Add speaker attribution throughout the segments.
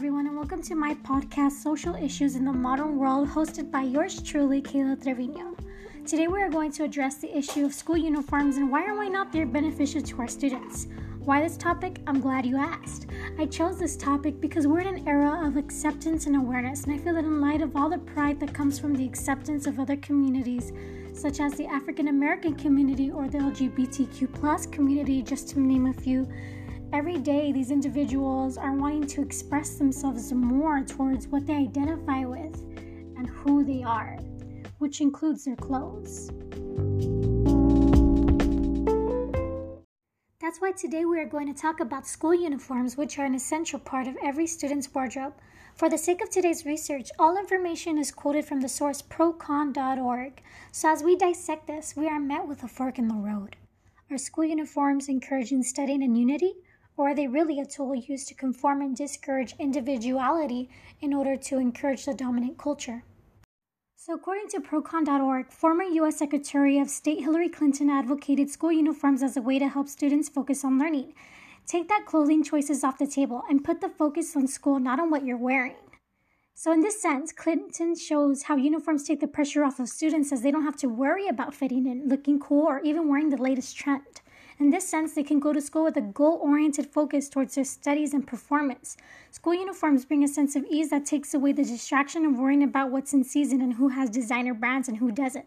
Speaker 1: everyone, and welcome to my podcast, Social Issues in the Modern World, hosted by yours truly, Kayla Trevino. Today, we are going to address the issue of school uniforms and why or why not they're beneficial to our students. Why this topic? I'm glad you asked. I chose this topic because we're in an era of acceptance and awareness, and I feel that in light of all the pride that comes from the acceptance of other communities, such as the African American community or the LGBTQ community, just to name a few, every day these individuals are wanting to express themselves more towards what they identify with and who they are, which includes their clothes. That's why today we are going to talk about school uniforms, which are an essential part of every student's wardrobe. For the sake of today's research, all information is quoted from the source procon.org. So as we dissect this, we are met with a fork in the road. Are school uniforms encouraging studying and unity? Or are they really a tool used to conform and discourage individuality in order to encourage the dominant culture? So, according to Procon.org, former U.S. Secretary of State Hillary Clinton advocated school uniforms as a way to help students focus on learning. Take that clothing choices off the table and put the focus on school, not on what you're wearing. So, in this sense, Clinton shows how uniforms take the pressure off of students as they don't have to worry about fitting in, looking cool, or even wearing the latest trend. In this sense, they can go to school with a goal oriented focus towards their studies and performance. School uniforms bring a sense of ease that takes away the distraction of worrying about what's in season and who has designer brands and who doesn't.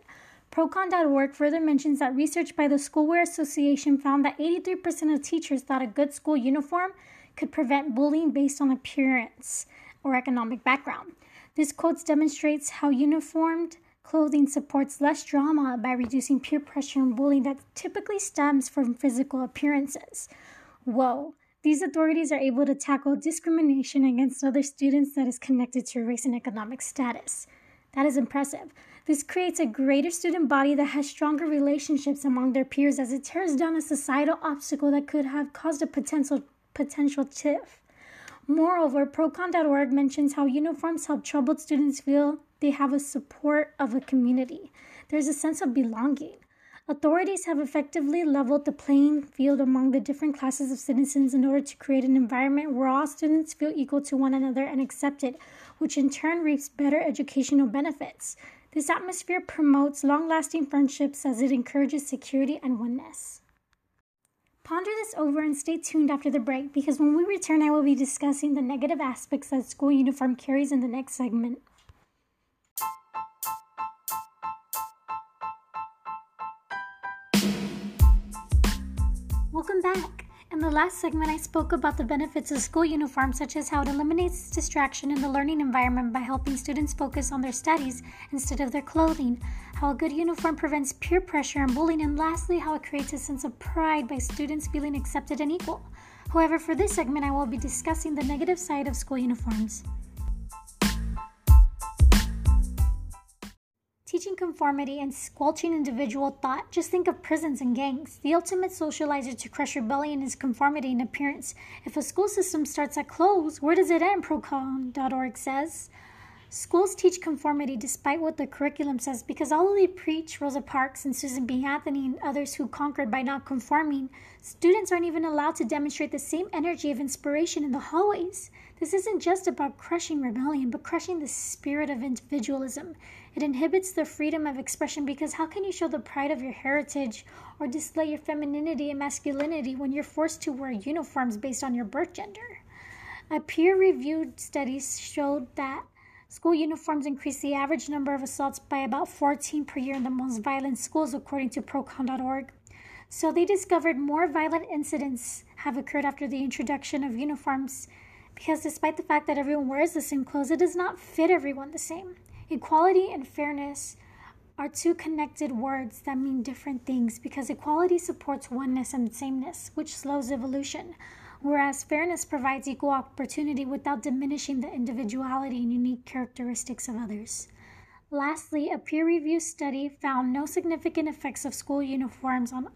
Speaker 1: Procon.org further mentions that research by the Schoolwear Association found that 83% of teachers thought a good school uniform could prevent bullying based on appearance or economic background. This quote demonstrates how uniformed Clothing supports less drama by reducing peer pressure and bullying that typically stems from physical appearances. Whoa, these authorities are able to tackle discrimination against other students that is connected to race and economic status. That is impressive. This creates a greater student body that has stronger relationships among their peers as it tears down a societal obstacle that could have caused a potential potential tiff. Moreover, Procon.org mentions how uniforms help troubled students feel they have a support of a community. There's a sense of belonging. Authorities have effectively leveled the playing field among the different classes of citizens in order to create an environment where all students feel equal to one another and accepted, which in turn reaps better educational benefits. This atmosphere promotes long lasting friendships as it encourages security and oneness. Ponder this over and stay tuned after the break because when we return, I will be discussing the negative aspects that school uniform carries in the next segment. Welcome back. In the last segment, I spoke about the benefits of school uniforms, such as how it eliminates distraction in the learning environment by helping students focus on their studies instead of their clothing, how a good uniform prevents peer pressure and bullying, and lastly, how it creates a sense of pride by students feeling accepted and equal. However, for this segment, I will be discussing the negative side of school uniforms. Teaching conformity and squelching individual thought. Just think of prisons and gangs. The ultimate socializer to crush rebellion is conformity in appearance. If a school system starts at close, where does it end? Procon.org says. Schools teach conformity despite what the curriculum says because although they preach Rosa Parks and Susan B. Anthony and others who conquered by not conforming, students aren't even allowed to demonstrate the same energy of inspiration in the hallways. This isn't just about crushing rebellion, but crushing the spirit of individualism. It inhibits the freedom of expression because how can you show the pride of your heritage or display your femininity and masculinity when you're forced to wear uniforms based on your birth gender? A peer reviewed study showed that School uniforms increase the average number of assaults by about 14 per year in the most violent schools, according to Procon.org. So they discovered more violent incidents have occurred after the introduction of uniforms because despite the fact that everyone wears the same clothes, it does not fit everyone the same. Equality and fairness are two connected words that mean different things because equality supports oneness and sameness, which slows evolution whereas fairness provides equal opportunity without diminishing the individuality and unique characteristics of others. Lastly, a peer reviewed study found no significant effects of school uniforms on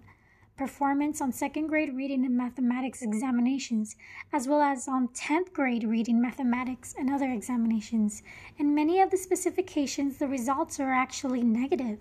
Speaker 1: performance on second grade reading and mathematics examinations, as well as on 10th grade reading, mathematics, and other examinations. In many of the specifications, the results are actually negative.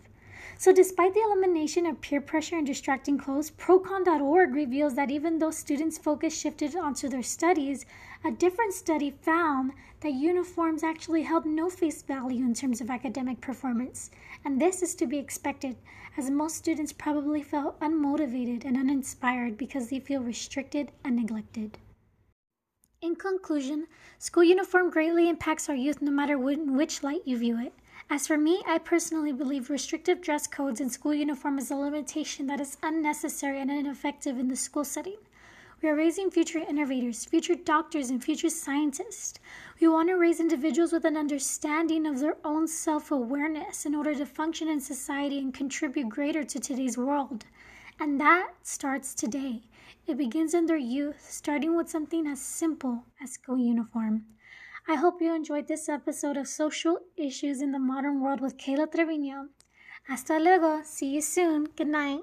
Speaker 1: So, despite the elimination of peer pressure and distracting clothes, procon.org reveals that even though students' focus shifted onto their studies, a different study found that uniforms actually held no face value in terms of academic performance. And this is to be expected, as most students probably felt unmotivated and uninspired because they feel restricted and neglected. In conclusion, school uniform greatly impacts our youth no matter in which light you view it. As for me, I personally believe restrictive dress codes and school uniform is a limitation that is unnecessary and ineffective in the school setting. We are raising future innovators, future doctors, and future scientists. We want to raise individuals with an understanding of their own self awareness in order to function in society and contribute greater to today's world. And that starts today. It begins in their youth, starting with something as simple as school uniform. I hope you enjoyed this episode of Social Issues in the Modern World with Kayla Trevino. Hasta luego. See you soon. Good night.